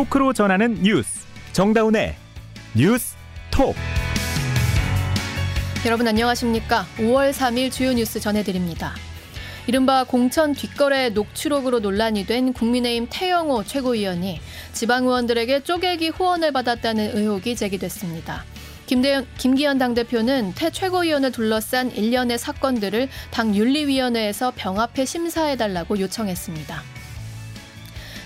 토크로 전하는 뉴스 정다운의 뉴스 톡 여러분 안녕하십니까 5월 3일 주요 뉴스 전해드립니다 이른바 공천 뒷거래 녹취록으로 논란이 된 국민의힘 태영호 최고위원이 지방의원들에게 쪼개기 후원을 받았다는 의혹이 제기됐습니다. 김대현, 김기현 당대표는 태 최고위원을 둘러싼 일련의 사건들을 당 윤리위원회에서 병합해 심사해달라고 요청했습니다.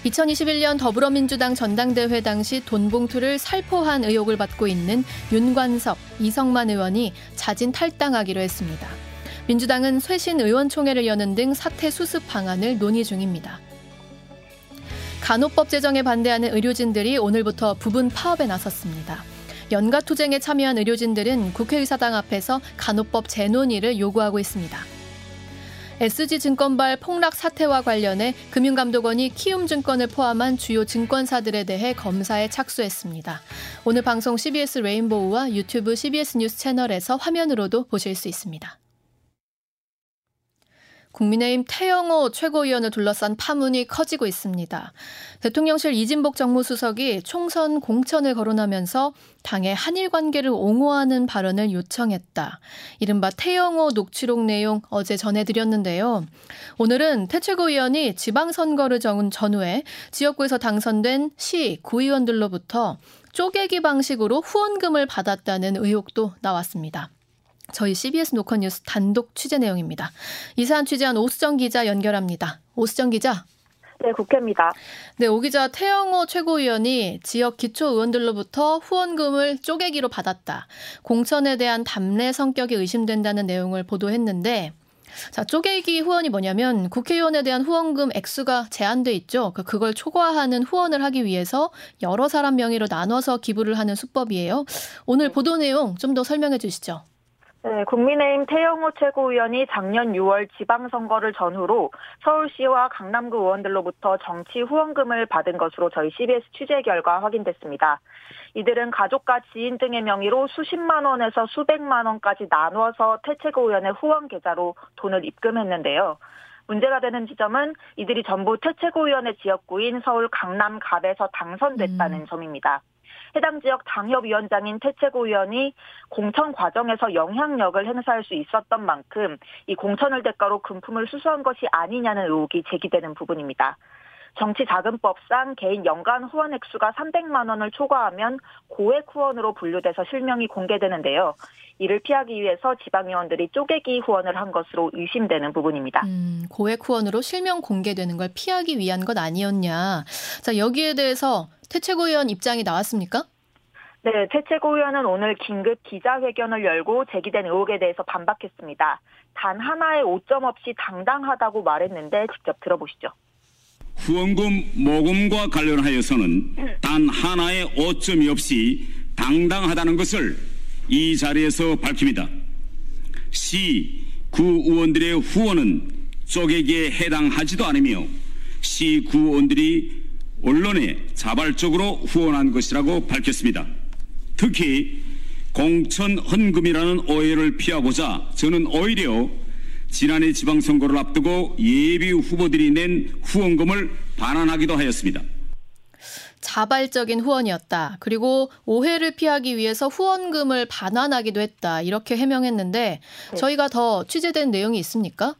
2021년 더불어민주당 전당대회 당시 돈 봉투를 살포한 의혹을 받고 있는 윤관섭, 이성만 의원이 자진 탈당하기로 했습니다. 민주당은 쇄신 의원총회를 여는 등 사태 수습 방안을 논의 중입니다. 간호법 제정에 반대하는 의료진들이 오늘부터 부분 파업에 나섰습니다. 연가 투쟁에 참여한 의료진들은 국회의사당 앞에서 간호법 재논의를 요구하고 있습니다. SG증권발 폭락 사태와 관련해 금융감독원이 키움증권을 포함한 주요 증권사들에 대해 검사에 착수했습니다. 오늘 방송 CBS 레인보우와 유튜브 CBS 뉴스 채널에서 화면으로도 보실 수 있습니다. 국민의힘 태영호 최고위원을 둘러싼 파문이 커지고 있습니다. 대통령실 이진복 정무수석이 총선 공천을 거론하면서 당의 한일 관계를 옹호하는 발언을 요청했다. 이른바 태영호 녹취록 내용 어제 전해드렸는데요. 오늘은 태 최고위원이 지방선거를 정은 전후에 지역구에서 당선된 시, 구의원들로부터 쪼개기 방식으로 후원금을 받았다는 의혹도 나왔습니다. 저희 CBS 노컷 뉴스 단독 취재 내용입니다. 이 사안 취재한 오수정 기자 연결합니다. 오수정 기자. 네, 국회입니다. 네, 오 기자 태영호 최고위원이 지역 기초 의원들로부터 후원금을 쪼개기로 받았다. 공천에 대한 담례 성격이 의심된다는 내용을 보도했는데 자, 쪼개기 후원이 뭐냐면 국회의원에 대한 후원금 액수가 제한돼 있죠. 그, 그걸 초과하는 후원을 하기 위해서 여러 사람 명의로 나눠서 기부를 하는 수법이에요. 오늘 보도 내용 좀 더 설명해 주시죠. 네, 국민의힘 태영호 최고위원이 작년 6월 지방선거를 전후로 서울시와 강남구 의원들로부터 정치 후원금을 받은 것으로 저희 CBS 취재 결과 확인됐습니다. 이들은 가족과 지인 등의 명의로 수십만 원에서 수백만 원까지 나누어서 태 최고위원의 후원 계좌로 돈을 입금했는데요. 문제가 되는 지점은 이들이 전부 태 최고위원의 지역구인 서울 강남 갑에서 당선됐다는 음. 점입니다. 해당 지역 당협위원장인 태채고 의원이 공천 과정에서 영향력을 행사할 수 있었던 만큼 이 공천을 대가로 금품을 수수한 것이 아니냐는 의혹이 제기되는 부분입니다. 정치자금법상 개인 연간 후원 액수가 300만 원을 초과하면 고액 후원으로 분류돼서 실명이 공개되는데요. 이를 피하기 위해서 지방의원들이 쪼개기 후원을 한 것으로 의심되는 부분입니다. 음, 고액 후원으로 실명 공개되는 걸 피하기 위한 것 아니었냐. 자, 여기에 대해서 태채고 의원 입장이 나왔습니까? 네, 태채고 의원은 오늘 긴급 기자회견을 열고 제기된 의혹에 대해서 반박했습니다. 단 하나의 오점 없이 당당하다고 말했는데 직접 들어보시죠. 후원금 모금과 관련하여서는 단 하나의 오점이 없이 당당하다는 것을 이 자리에서 밝힙니다. 시, 구 의원들의 후원은 쪼개기에 해당하지도 않으며 시, 구 의원들이 언론에 자발적으로 후원한 것이라고 밝혔습니다. 특히 공천 헌금이라는 오해를 피하고자 저는 오히려 지난해 지방선거를 앞두고 예비 후보들이 낸 후원금을 반환하기도 하였습니다. 자발적인 후원이었다. 그리고 오해를 피하기 위해서 후원금을 반환하기도 했다. 이렇게 해명했는데 네. 저희가 더 취재된 내용이 있습니까?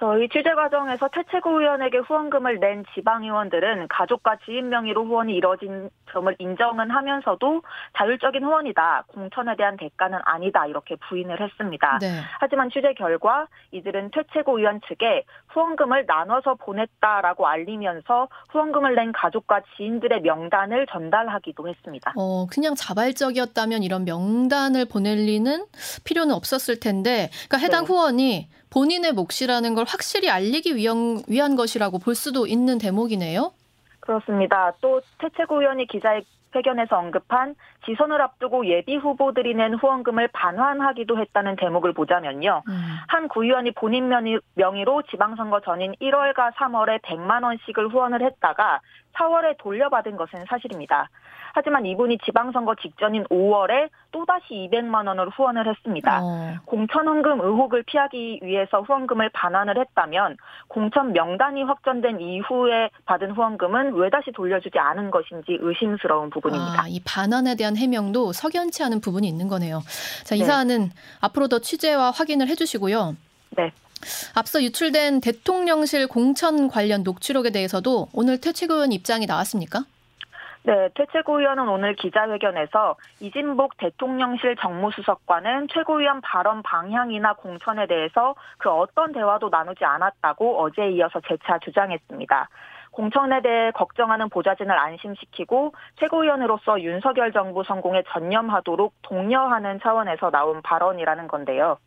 저희 취재 과정에서 태채구 의원에게 후원금을 낸 지방 의원들은 가족과 지인 명의로 후원이 이뤄진 점을 인정은 하면서도 자율적인 후원이다. 공천에 대한 대가는 아니다. 이렇게 부인을 했습니다. 네. 하지만 취재 결과 이들은 퇴채구 의원 측에 후원금을 나눠서 보냈다라고 알리면서 후원금을 낸 가족과 지인들의 명단을 전달하기도 했습니다. 어, 그냥 자발적이었다면 이런 명단을 보낼 리는 필요는 없었을 텐데, 그러니까 해당 네. 후원이 본인의 몫이라는 걸 확실히 알리기 위한, 위한 것이라고 볼 수도 있는 대목이네요. 그렇습니다. 또 태채구 의원이 기자회 회견에서 언급한 지선을 앞두고 예비 후보들이 낸 후원금을 반환하기도 했다는 대목을 보자면요. 음. 한 구의원이 본인 명의, 로 지방선거 전인 1월과 3월에 100만 원씩을 후원을 했다가 4월에 돌려받은 것은 사실입니다. 하지만 이분이 지방선거 직전인 5월에 또다시 200만 원을 후원을 했습니다. 어. 공천 헌금 의혹을 피하기 위해서 후원금을 반환을 했다면 공천 명단이 확정된 이후에 받은 후원금은 왜 다시 돌려주지 않은 것인지 의심스러운 부분입니다. 아, 이 반환에 대한 해명도 석연치 않은 부분이 있는 거네요. 자, 이 네. 사안은 앞으로 더 취재와 확인을 해주시고요. 네. 앞서 유출된 대통령실 공천 관련 녹취록에 대해서도 오늘 퇴책 의원 입장이 나왔습니까? 네, 퇴최고 의원은 오늘 기자회견에서 이진복 대통령실 정무수석과는 최고위원 발언 방향이나 공천에 대해서 그 어떤 대화도 나누지 않았다고 어제에 이어서 재차 주장했습니다. 공천에 대해 걱정하는 보좌진을 안심시키고 최고위원으로서 윤석열 정부 성공에 전념하도록 독려하는 차원에서 나온 발언이라는 건데요.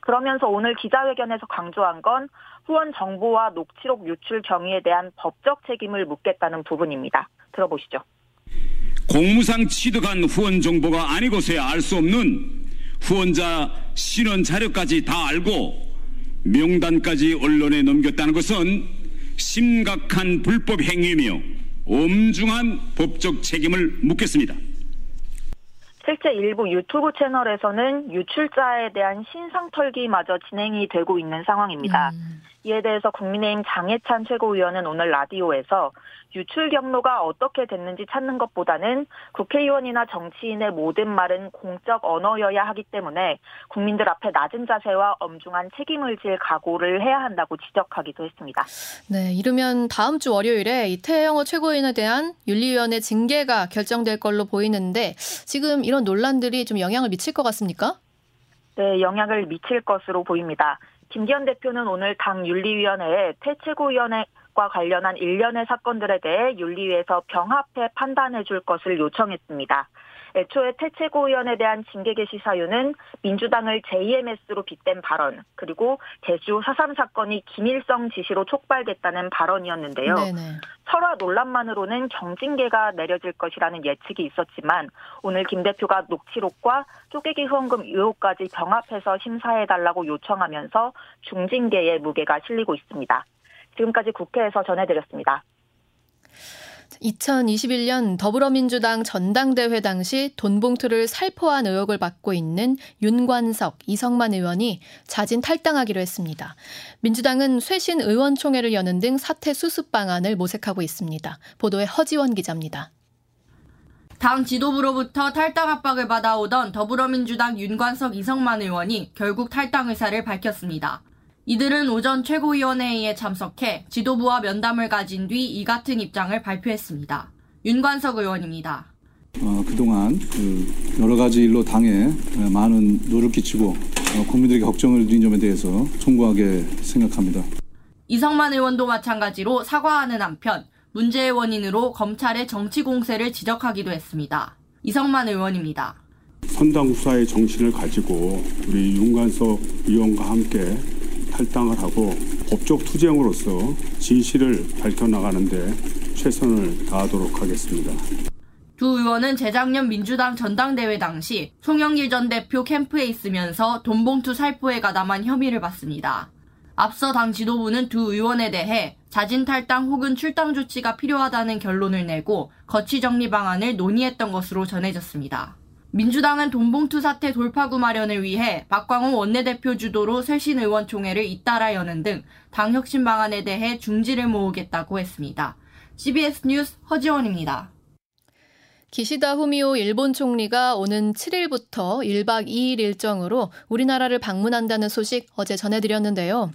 그러면서 오늘 기자회견에서 강조한 건 후원 정보와 녹취록 유출 경위에 대한 법적 책임을 묻겠다는 부분입니다. 들어보시죠. 공무상 취득한 후원 정보가 아니고서야 알 수 없는 후원자 신원 자료까지 다 알고 명단까지 언론에 넘겼다는 것은 심각한 불법 행위며 엄중한 법적 책임을 묻겠습니다. 실제 일부 유튜브 채널에서는 유출자에 대한 신상 털기마저 진행이 되고 있는 상황입니다. 음. 이에 대해서 국민의힘 장해찬 최고위원은 오늘 라디오에서 유출 경로가 어떻게 됐는지 찾는 것보다는 국회의원이나 정치인의 모든 말은 공적 언어여야 하기 때문에 국민들 앞에 낮은 자세와 엄중한 책임을 질 각오를 해야 한다고 지적하기도 했습니다. 네, 이르면 다음 주 월요일에 이태영호 최고위원에 대한 윤리위원회 징계가 결정될 걸로 보이는데 지금 이런 논란들이 좀 영향을 미칠 것 같습니까? 네, 영향을 미칠 것으로 보입니다. 김기현 대표는 오늘 당 윤리위원회에 퇴최고위원회과 관련한 일련의 사건들에 대해 윤리위에서 병합해 판단해 줄 것을 요청했습니다. 애초에 태최고위원에 대한 징계 개시 사유는 민주당을 JMS로 빗댄 발언 그리고 대주 4.3 사건이 김일성 지시로 촉발됐다는 발언이었는데요. 네네. 설화 논란만으로는 경징계가 내려질 것이라는 예측이 있었지만 오늘 김 대표가 녹취록과 쪼개기 후원금 의혹까지 병합해서 심사해달라고 요청하면서 중징계의 무게가 실리고 있습니다. 지금까지 국회에서 전해드렸습니다. 2021년 더불어민주당 전당대회 당시 돈봉투를 살포한 의혹을 받고 있는 윤관석, 이성만 의원이 자진 탈당하기로 했습니다. 민주당은 쇄신 의원총회를 여는 등 사태 수습 방안을 모색하고 있습니다. 보도에 허지원 기자입니다. 당 지도부로부터 탈당 압박을 받아오던 더불어민주당 윤관석 이성만 의원이 결국 탈당 의사를 밝혔습니다. 이들은 오전 최고위원회의에 참석해 지도부와 면담을 가진 뒤 이 같은 입장을 발표했습니다. 윤관석 의원입니다. 어, 그동안 그 여러 가지 일로 당에 많은 우려를 끼치고 어, 국민들에게 걱정을 드린 점에 대해서 송구하게 생각합니다. 이성만 의원도 마찬가지로 사과하는 한편 문제의 원인으로 검찰의 정치 공세를 지적하기도 했습니다. 이성만 의원입니다. 선당 후사의 정신을 가지고 우리 윤관석 의원과 함께 탈당을 하고 법적 투쟁으로서 진실을 밝혀나가는데 최선을 다하도록 하겠습니다. 두 의원은 재작년 민주당 전당대회 당시 송영길 전 대표 캠프에 있으면서 돈봉투 살포에 가담한 혐의를 받습니다. 앞서 당 지도부는 두 의원에 대해 자진 탈당 혹은 출당 조치가 필요하다는 결론을 내고 거취 정리 방안을 논의했던 것으로 전해졌습니다. 민주당은 돈봉투 사태 돌파구 마련을 위해 박광호 원내대표 주도로 쇄신 의원총회를 잇따라 여는 등 당 혁신 방안에 대해 중지를 모으겠다고 했습니다. CBS 뉴스 허지원입니다. 기시다 후미오 일본 총리가 오는 7일부터 1박 2일 일정으로 우리나라를 방문한다는 소식 어제 전해드렸는데요.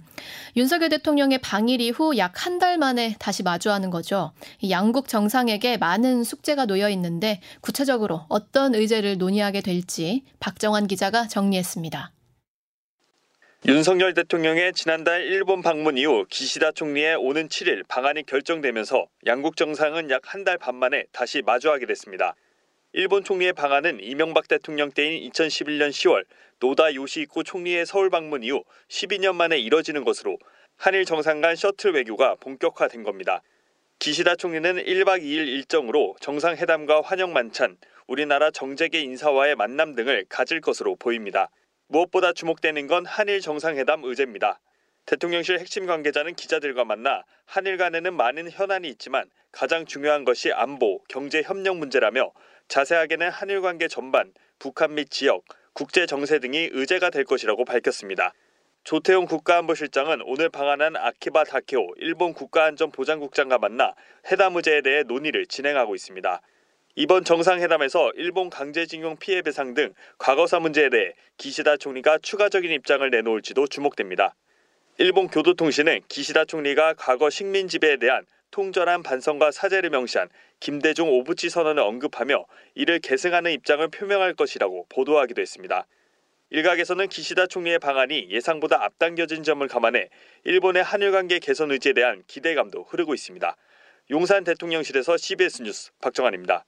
윤석열 대통령의 방일 이후 약 한 달 만에 다시 마주하는 거죠. 양국 정상에게 많은 숙제가 놓여 있는데 구체적으로 어떤 의제를 논의하게 될지 박정환 기자가 정리했습니다. 윤석열 대통령의 지난달 일본 방문 이후 기시다 총리의 오는 7일 방안이 결정되면서 양국 정상은 약 한 달 반 만에 다시 마주하게 됐습니다. 일본 총리의 방안은 이명박 대통령 때인 2011년 10월 노다 요시히코 총리의 서울 방문 이후 12년 만에 이뤄지는 것으로 한일 정상 간 셔틀 외교가 본격화된 겁니다. 기시다 총리는 1박 2일 일정으로 정상회담과 환영 만찬, 우리나라 정재계 인사와의 만남 등을 가질 것으로 보입니다. 무엇보다 주목되는 건 한일 정상회담 의제입니다. 대통령실 핵심 관계자는 기자들과 만나 한일 간에는 많은 현안이 있지만 가장 중요한 것이 안보, 경제 협력 문제라며 자세하게는 한일 관계 전반, 북한 및 지역, 국제 정세 등이 의제가 될 것이라고 밝혔습니다. 조태용 국가안보실장은 오늘 방한한 아키바 다케오 일본 국가안전보장국장과 만나 해당 의제에 대해 논의를 진행하고 있습니다. 이번 정상회담에서 일본 강제징용 피해 배상 등 과거사 문제에 대해 기시다 총리가 추가적인 입장을 내놓을지도 주목됩니다. 일본 교도통신은 기시다 총리가 과거 식민 지배에 대한 통절한 반성과 사죄를 명시한 김대중 오부치 선언을 언급하며 이를 계승하는 입장을 표명할 것이라고 보도하기도 했습니다. 일각에서는 기시다 총리의 방안이 예상보다 앞당겨진 점을 감안해 일본의 한일 관계 개선 의지에 대한 기대감도 흐르고 있습니다. 용산 대통령실에서 CBS 뉴스 박정환입니다.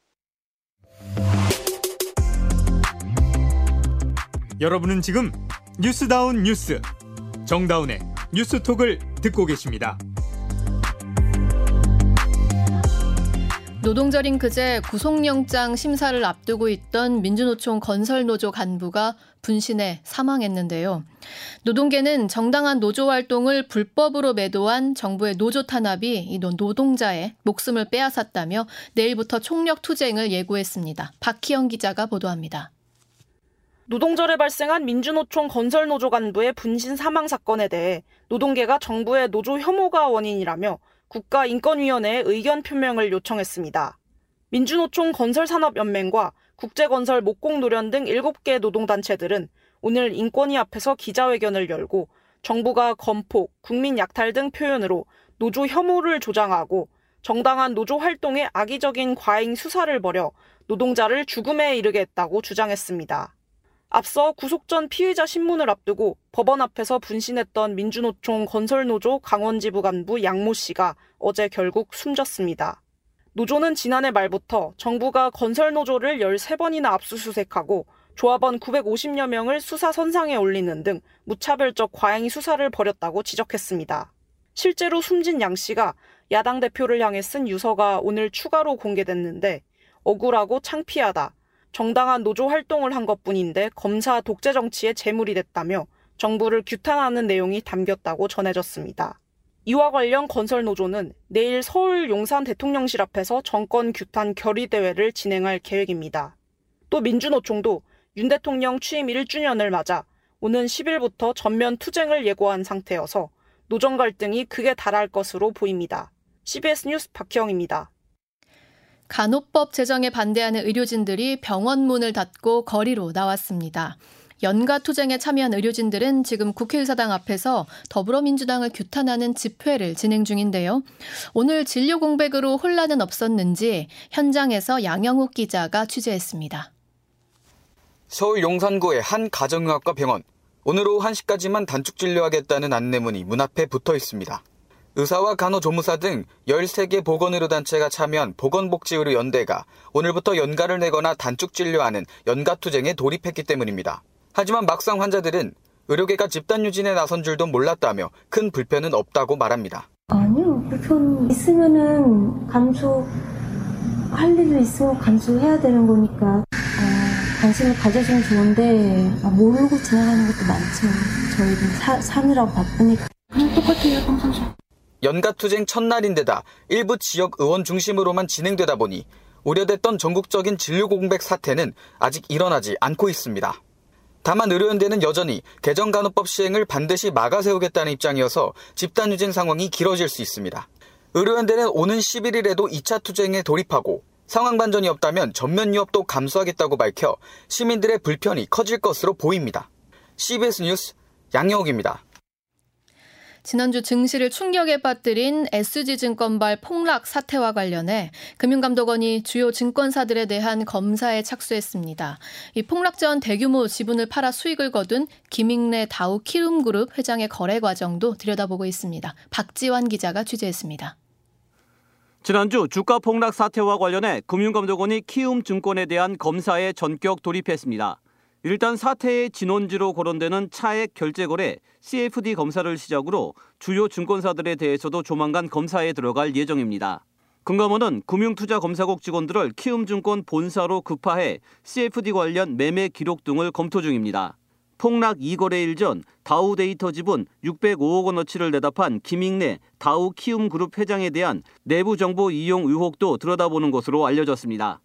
여러분은 지금 뉴스다운 뉴스 정다운의 뉴스톡을 듣고 계십니다. 노동절인 그제 구속영장 심사를 앞두고 있던 민주노총 건설노조 간부가 분신해 사망했는데요. 노동계는 정당한 노조 활동을 불법으로 매도한 정부의 노조 탄압이 이 노동자의 목숨을 빼앗았다며 내일부터 총력 투쟁을 예고했습니다. 박희영 기자가 보도합니다. 노동절에 발생한 민주노총 건설노조 간부의 분신 사망 사건에 대해 노동계가 정부의 노조 혐오가 원인이라며 국가인권위원회에 의견 표명을 요청했습니다. 민주노총 건설산업연맹과 국제건설 목공노련 등 7개 노동단체들은 오늘 인권위 앞에서 기자회견을 열고 정부가 건폭, 국민 약탈 등 표현으로 노조 혐오를 조장하고 정당한 노조 활동에 악의적인 과잉 수사를 벌여 노동자를 죽음에 이르게 했다고 주장했습니다. 앞서 구속 전 피의자 신문을 앞두고 법원 앞에서 분신했던 민주노총 건설노조 강원지부 간부 양모 씨가 어제 결국 숨졌습니다. 노조는 지난해 말부터 정부가 건설노조를 13번이나 압수수색하고 조합원 950여 명을 수사 선상에 올리는 등 무차별적 과잉 수사를 벌였다고 지적했습니다. 실제로 숨진 양 씨가 야당 대표를 향해 쓴 유서가 오늘 추가로 공개됐는데 억울하고 창피하다. 정당한 노조 활동을 한 것뿐인데 검사 독재 정치에 재물이 됐다며 정부를 규탄하는 내용이 담겼다고 전해졌습니다. 이와 관련 건설 노조는 내일 서울 용산 대통령실 앞에서 정권 규탄 결의 대회를 진행할 계획입니다. 또 민주노총도 윤 대통령 취임 1주년을 맞아 오는 10일부터 전면 투쟁을 예고한 상태여서 노정 갈등이 극에 달할 것으로 보입니다. CBS 뉴스 박희영입니다. 간호법 제정에 반대하는 의료진들이 병원 문을 닫고 거리로 나왔습니다. 연가 투쟁에 참여한 의료진들은 지금 국회의사당 앞에서 더불어민주당을 규탄하는 집회를 진행 중인데요. 오늘 진료 공백으로 혼란은 없었는지 현장에서 양영욱 기자가 취재했습니다. 서울 용산구의 한 가정의학과 병원. 오늘 오후 1시까지만 단축 진료하겠다는 안내문이 문 앞에 붙어 있습니다. 의사와 간호조무사 등 13개 보건의료단체가 참여한 보건복지의료 연대가 오늘부터 연가를 내거나 단축 진료하는 연가투쟁에 돌입했기 때문입니다. 하지만 막상 환자들은 의료계가 집단 유진에 나선 줄도 몰랐다며 큰 불편은 없다고 말합니다. 아니요, 불편 있으면은 감수할 일도 있으면 감수해야 되는 거니까 어, 관심을 가져주면 좋은데 모르고 지나가는 것도 많죠. 저희는 사, 사느라고 바쁘니까. 그냥 똑같아요, 평상시. 연가투쟁 첫날인데다 일부 지역 의원 중심으로만 진행되다 보니 우려됐던 전국적인 진료 공백 사태는 아직 일어나지 않고 있습니다. 다만 의료연대는 여전히 개정간호법 시행을 반드시 막아세우겠다는 입장이어서 집단유진 상황이 길어질 수 있습니다. 의료연대는 오는 11일에도 2차 투쟁에 돌입하고 상황 반전이 없다면 전면 유업도 감수하겠다고 밝혀 시민들의 불편이 커질 것으로 보입니다. CBS 뉴스 양영욱입니다. 지난주 증시를 충격에 빠뜨린 SG증권발 폭락 사태와 관련해 금융감독원이 주요 증권사들에 대한 검사에 착수했습니다. 이 폭락 전 대규모 지분을 팔아 수익을 거둔 김익래 다우 키움그룹 회장의 거래 과정도 들여다보고 있습니다. 박지환 기자가 취재했습니다. 지난주 주가 폭락 사태와 관련해 금융감독원이 키움증권에 대한 검사에 전격 돌입했습니다. 일단 사태의 진원지로 거론되는 차액 결제 거래 CFD 검사를 시작으로 주요 증권사들에 대해서도 조만간 검사에 들어갈 예정입니다. 금감원은 금융투자검사국 직원들을 키움증권 본사로 급파해 CFD 관련 매매 기록 등을 검토 중입니다. 폭락 2거래일 전 다우 데이터 지분 605억 원어치를 내답한 김익래 다우 키움 그룹 회장에 대한 내부 정보 이용 의혹도 들여다보는 것으로 알려졌습니다.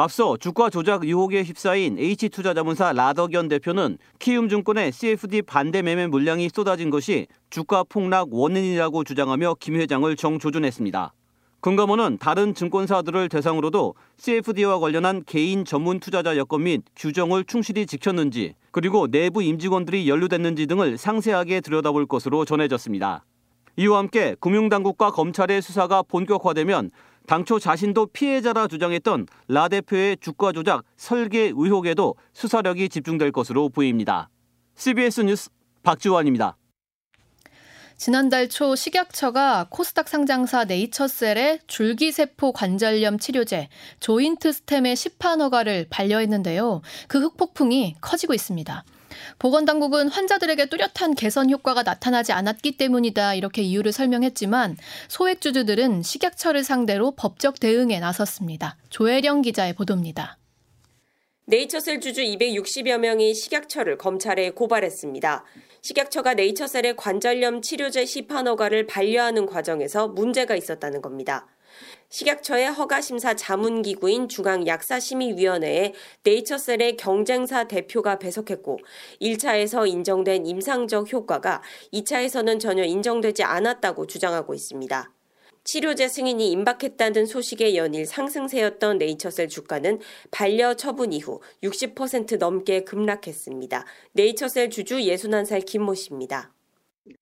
앞서 주가 조작 의혹에 휩싸인 H투자자문사 라덕연 대표는 키움증권의 CFD 반대 매매 물량이 쏟아진 것이 주가 폭락 원인이라고 주장하며 김 회장을 정조준했습니다. 금감원은 다른 증권사들을 대상으로도 CFD와 관련한 개인 전문 투자자 여건 및 규정을 충실히 지켰는지 그리고 내부 임직원들이 연루됐는지 등을 상세하게 들여다볼 것으로 전해졌습니다. 이와 함께 금융당국과 검찰의 수사가 본격화되면 당초 자신도 피해자라 주장했던 라 대표의 주가 조작 설계 의혹에도 수사력이 집중될 것으로 보입니다. CBS 뉴스 박지원입니다. 지난달 초 식약처가 코스닥 상장사 네이처셀의 줄기세포 관절염 치료제 조인트 스템의 시판 허가를 반려했는데요. 그 흑폭풍이 커지고 있습니다. 보건당국은 환자들에게 뚜렷한 개선 효과가 나타나지 않았기 때문이다 이렇게 이유를 설명했지만 소액주주들은 식약처를 상대로 법적 대응에 나섰습니다. 조혜령 기자의 보도입니다. 네이처셀 주주 260여 명이 식약처를 검찰에 고발했습니다. 식약처가 네이처셀의 관절염 치료제 시판 허가를 반려하는 과정에서 문제가 있었다는 겁니다. 식약처의 허가심사 자문기구인 중앙약사심의위원회에 네이처셀의 경쟁사 대표가 배석했고 1차에서 인정된 임상적 효과가 2차에서는 전혀 인정되지 않았다고 주장하고 있습니다. 치료제 승인이 임박했다는 소식에 연일 상승세였던 네이처셀 주가는 반려 처분 이후 60% 넘게 급락했습니다. 네이처셀 주주 61살 김모 씨입니다.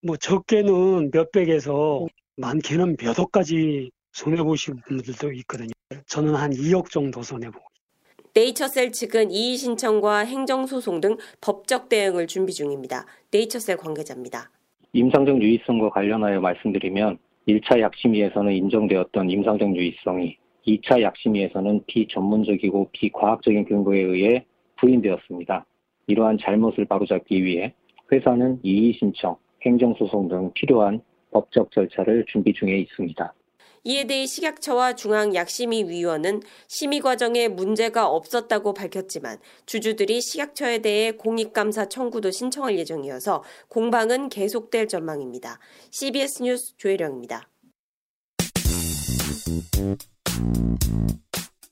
뭐 적게는 몇백에서 많게는 몇 억까지 손해보신 분들도 있거든요. 저는 한 2억 정도 손해보고 네이처셀 측은 이의 신청과 행정소송 등 법적 대응을 준비 중입니다. 네이처셀 관계자입니다. 임상적 유의성과 관련하여 말씀드리면 1차 약심위에서는 인정되었던 임상적 유의성이 2차 약심위에서는 비전문적이고 비과학적인 근거에 의해 부인되었습니다. 이러한 잘못을 바로잡기 위해 회사는 이의 신청, 행정소송 등 필요한 법적 절차를 준비 중에 있습니다. 이에 대해 식약처와 중앙약심의위원은 심의 과정에 문제가 없었다고 밝혔지만 주주들이 식약처에 대해 공익감사 청구도 신청할 예정이어서 공방은 계속될 전망입니다. CBS 뉴스 조혜령입니다.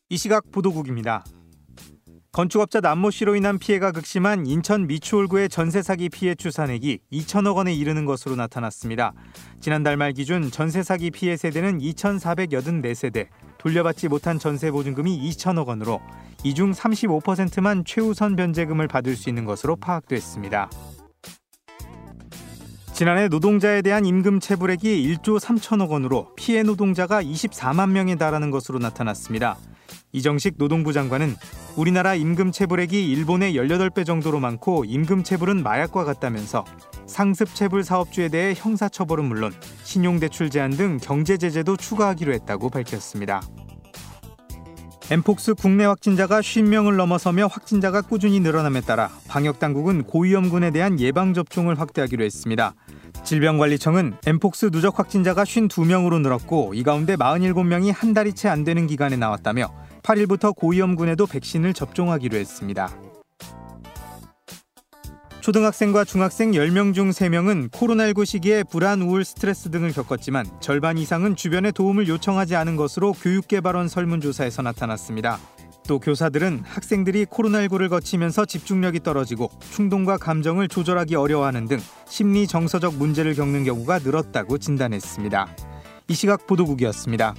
이 시각 보도국입니다. 건축업자 남모 씨로 인한 피해가 극심한 인천 미추홀구의 전세 사기 피해 추산액이 2천억 원에 이르는 것으로 나타났습니다. 지난달 말 기준 전세 사기 피해 세대는 2,484세대, 돌려받지 못한 전세 보증금이 2천억 원으로 이 중 35%만 최우선 변제금을 받을 수 있는 것으로 파악됐습니다. 지난해 노동자에 대한 임금 체불액이 1조 3천억 원으로 피해 노동자가 24만 명에 달하는 것으로 나타났습니다. 이정식 노동부 장관은 우리나라 임금 체불액이 일본의 18배 정도로 많고 임금 체불은 마약과 같다면서 상습 체불 사업주에 대해 형사 처벌은 물론 신용 대출 제한 등 경제 제재도 추가하기로 했다고 밝혔습니다. 엠폭스 국내 확진자가 50명을 넘어서며 확진자가 꾸준히 늘어남에 따라 방역 당국은 고위험군에 대한 예방 접종을 확대하기로 했습니다. 질병관리청은 엠폭스 누적 확진자가 52명으로 늘었고 이 가운데 47명이 한 달이 채 안 되는 기간에 나왔다며 8일부터 고위험군에도 백신을 접종하기로 했습니다. 초등학생과 중학생 10명 중 3명은 코로나19 시기에 불안, 우울, 스트레스 등을 겪었지만 절반 이상은 주변의 도움을 요청하지 않은 것으로 교육개발원 설문조사에서 나타났습니다. 또 교사들은 학생들이 코로나19를 거치면서 집중력이 떨어지고 충동과 감정을 조절하기 어려워하는 등 심리 정서적 문제를 겪는 경우가 늘었다고 진단했습니다. 이 시각 보도국이었습니다.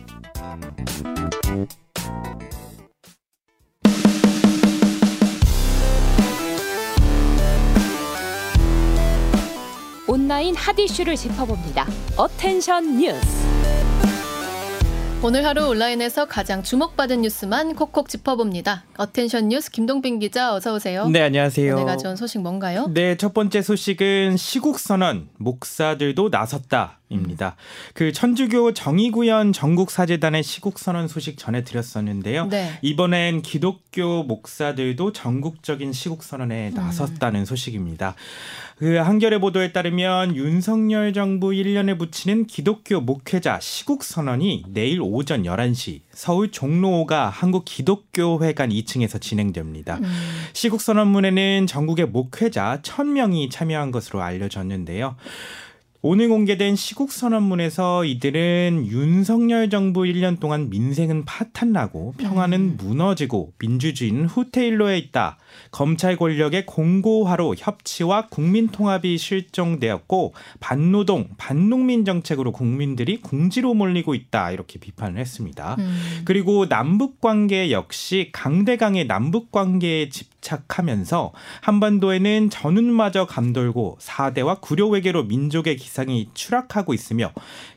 온라인 핫 이슈를 짚어봅니다. attention 뉴스. 오늘 하루 온라인에서 가장 주목받은 뉴스만 콕콕 짚어봅니다. attention 뉴스 김동빈 기자 어서 오세요. 네, 안녕하세요. 오늘 가져온 소식 뭔가요? 네, 첫 번째 소식은 시국 선언 목사들도 나섰다. 입니다. 그 천주교 정의구현 전국사제단의 시국선언 소식 전해드렸었는데요. 네. 이번엔 기독교 목사들도 전국적인 시국선언에 나섰다는 소식입니다. 그 한겨레 보도에 따르면 윤석열 정부 1년에 붙이는 기독교 목회자 시국선언이 내일 오전 11시 서울 종로가 한국 기독교회관 2층에서 진행됩니다. 시국선언문에는 전국의 목회자 1000명이 참여한 것으로 알려졌는데요. 오늘 공개된 시국 선언문에서 이들은 윤석열 정부 1년 동안 민생은 파탄나고 평화는 무너지고 민주주의는 후퇴일로에 있다. 검찰 권력의 공고화로 협치와 국민 통합이 실종되었고 반노동, 반농민 정책으로 국민들이 궁지로 몰리고 있다. 이렇게 비판을 했습니다. 음. 그리고 남북 관계 역시 강대강의 남북 관계에 집 착하면서 한반도에는 전운마저 감돌고 4대와 구려 외교로 민족의 기상이 추락하고 있으며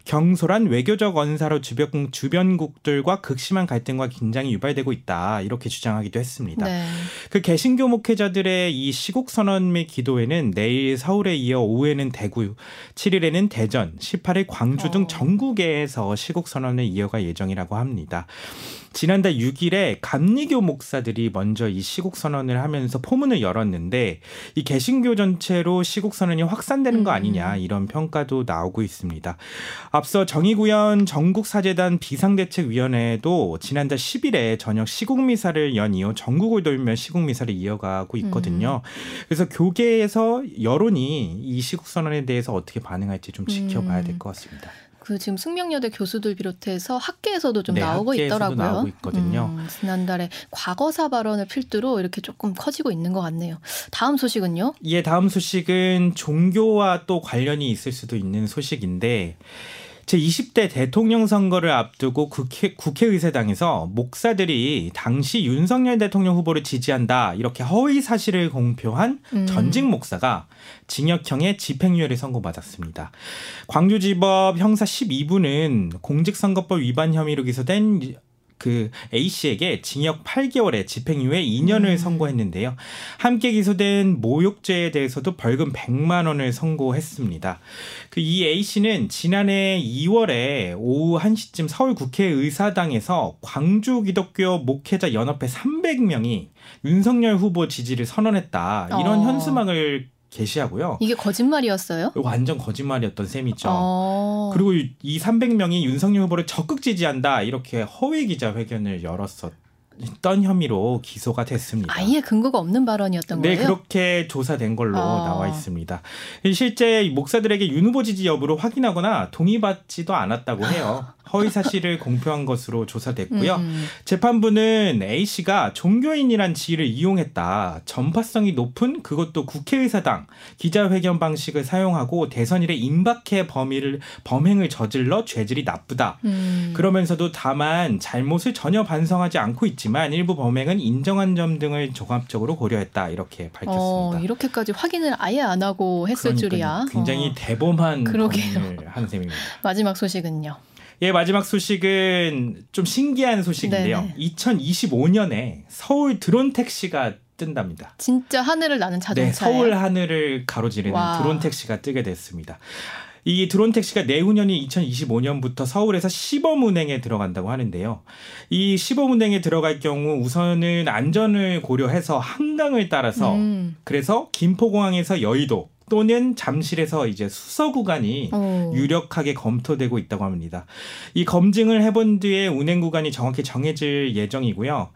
경솔한 외교적 언사로 주변, 주변국들과 극심한 갈등과 긴장이 유발되고 있다. 이렇게 주장하기도 했습니다. 네. 그 개신교 목회자들의 이 시국 선언 및 기도회는 내일 서울에 이어 오후에는 대구, 7일에는 대전, 18일 광주 등 전국에서 시국 선언을 이어갈 예정이라고 합니다. 지난달 6일에 감리교 목사들이 먼저 이 시국 선언을 하면서 포문을 열었는데 이 개신교 전체로 시국 선언이 확산되는 거 아니냐 이런 평가도 나오고 있습니다. 앞서 정의구현 전국사재단 비상대책위원회도 지난달 10일에 저녁 시국 미사를 연이어 전국을 돌며 시국 미사를 이어가고 있거든요. 그래서 교계에서 여론이 이 시국 선언에 대해서 어떻게 반응할지 좀 지켜봐야 될 것 같습니다. 그 지금 숙명여대 교수들 비롯해서 학계에서도 좀 네, 나오고 학계에서도 있더라고요. 나오고 있거든요. 음, 지난달에 과거사 발언을 필두로 이렇게 조금 커지고 있는 것 같네요. 다음 소식은요? 예, 다음 소식은 종교와 또 관련이 있을 수도 있는 소식인데 제 20대 대통령 선거를 앞두고 국회, 국회의사당에서 목사들이 당시 윤석열 대통령 후보를 지지한다 이렇게 허위 사실을 공표한 음. 전직 목사가 징역형의 집행유예를 선고받았습니다. 광주지법 형사 12부는 공직선거법 위반 혐의로 기소된 그 A 씨에게 징역 8개월에 집행유예 2년을 선고했는데요. 함께 기소된 모욕죄에 대해서도 벌금 100만 원을 선고했습니다. 그 이 A 씨는 지난해 2월에 오후 1시쯤 서울 국회의사당에서 광주 기독교 목회자 연합회 300명이 윤석열 후보 지지를 선언했다. 이런 어. 현수막을 게시하고요. 이게 거짓말이었어요? 완전 거짓말이었던 셈이죠. 어. 그리고 이- 이 300명이 윤석열 후보를 적극 지지한다 이렇게 허위 기자 회견을 열었었 던 혐의로 기소가 됐습니다. 아예 근거가 없는 발언이었던 네, 거예요? 그렇게 조사된 걸로 아. 나와 있습니다. 실제 목사들에게 윤 후보 지지 여부를 확인하거나 동의받지도 않았다고 해요. 허위 사실을 공표한 것으로 조사됐고요. 음. 재판부는 A 씨가 종교인이란 지위를 이용했다. 전파성이 높은 그것도 국회의사당 기자회견 방식을 사용하고 대선 일에 임박해 범위를 범행을 저질러 죄질이 나쁘다. 음. 그러면서도 다만 잘못을 전혀 반성하지 않고 있지만 일부 범행은 인정한 점 등을 종합적으로 고려했다. 이렇게 밝혔습니다. 어, 이렇게까지 확인을 아예 안 하고 했을 그러니까요. 줄이야. 굉장히 어. 대범한 그러게요. 한 셈입니다. 마지막 소식은요. 예, 마지막 소식은 좀 신기한 소식인데요. 네네. 2025년에 서울 드론 택시가 뜬답니다. 진짜 하늘을 나는 네, 자동차예요. 서울 하늘을 가로지르는 와. 드론 택시가 뜨게 됐습니다. 이 드론 택시가 내후년이 2025년부터 서울에서 시범 운행에 들어간다고 하는데요. 이 시범 운행에 들어갈 경우 우선은 안전을 고려해서 한강을 따라서 음. 그래서 김포공항에서 여의도 또는 잠실에서 이제 수서 구간이 어. 유력하게 검토되고 있다고 합니다. 이 검증을 해본 뒤에 운행 구간이 정확히 정해질 예정이고요.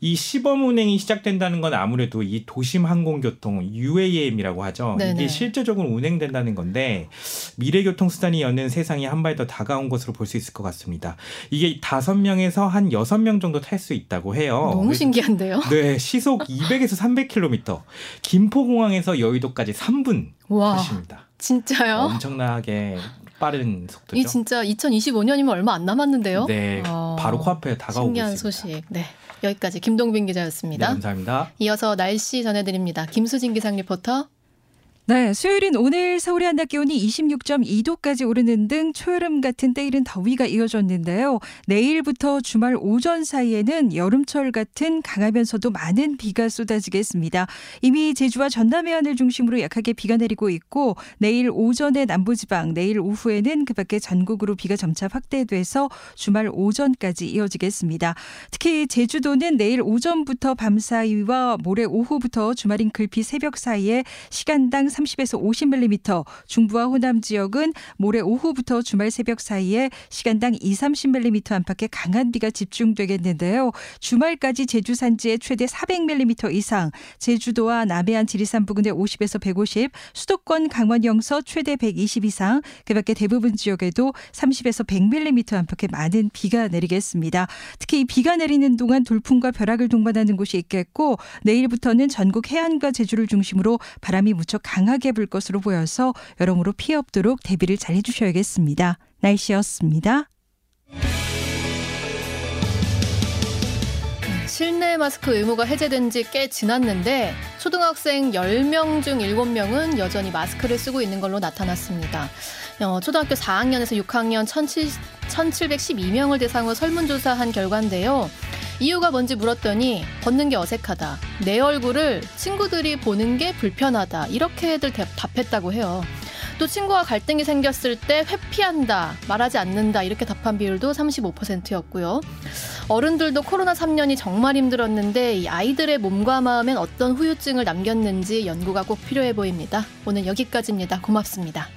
이 시범 운행이 시작된다는 건 아무래도 이 도심 항공교통 UAM이라고 하죠. 네네. 이게 실제적으로 운행된다는 건데 미래 교통 수단이 여는 세상이 한 발 더 다가온 것으로 볼 수 있을 것 같습니다. 이게 다섯 명에서 한 여섯 명 정도 탈 수 있다고 해요. 너무 신기한데요? 네, 시속 200에서 300km. 김포공항에서 여의도까지 3분 와, 하십니다. 진짜요? 엄청나게 빠른 속도죠. 이 진짜 2025년이면 얼마 안 남았는데요? 네, 어, 바로 코앞에 다가오고 신기한 있습니다. 소식. 네. 여기까지 김동빈 네, 기자였습니다. 감사합니다. 이어서 날씨 전해드립니다. 김수진 기상 리포터. 네, 수요일인 오늘 서울의 한낮 기온이 26.2도까지 오르는 등 초여름 같은 때이른 더위가 이어졌는데요. 내일부터 주말 오전 사이에는 여름철 같은 강하면서도 많은 비가 쏟아지겠습니다. 이미 제주와 전남 해안을 중심으로 약하게 비가 내리고 있고 내일 오전에 남부지방, 내일 오후에는 그밖에 전국으로 비가 점차 확대돼서 주말 오전까지 이어지겠습니다. 특히 제주도는 내일 오전부터 밤 사이와 모레 오후부터 주말인 글피 새벽 사이에 시간당 30에서 50mm, 중부와 호남 지역은 모레 오후부터 주말 새벽 사이에 시간당 2, 30mm 안팎의 강한 비가 집중되겠는데요. 주말까지 제주 산지에 최대 400mm 이상, 제주도와 남해안 지리산 부근에 50에서 150, 수도권 강원 영서 최대 120 이상, 그밖에 대부분 지역에도 30에서 100mm 안팎의 많은 비가 내리겠습니다. 특히 비가 내리는 동안 돌풍과 벼락을 동반하는 곳이 있겠고 내일부터는 전국 해안과 제주를 중심으로 바람이 무척 강 하게 불 것으로 보여서 여러모로 피해 없도록 대비를 잘 해주셔야겠습니다. 날씨였습니다. 실내 마스크 의무가 해제된 지 꽤 지났는데 초등학생 10명 중 7명은 여전히 마스크를 쓰고 있는 걸로 나타났습니다. 어, 초등학교 4학년에서 6학년 1,712명을 대상으로 설문조사한 결과인데요. 이유가 뭔지 물었더니 벗는 게 어색하다. 내 얼굴을 친구들이 보는 게 불편하다. 이렇게들 답했다고 해요. 또 친구와 갈등이 생겼을 때 회피한다, 말하지 않는다 이렇게 답한 비율도 35%였고요. 어른들도 코로나 3년이 정말 힘들었는데 이 아이들의 몸과 마음엔 어떤 후유증을 남겼는지 연구가 꼭 필요해 보입니다. 오늘 여기까지입니다. 고맙습니다.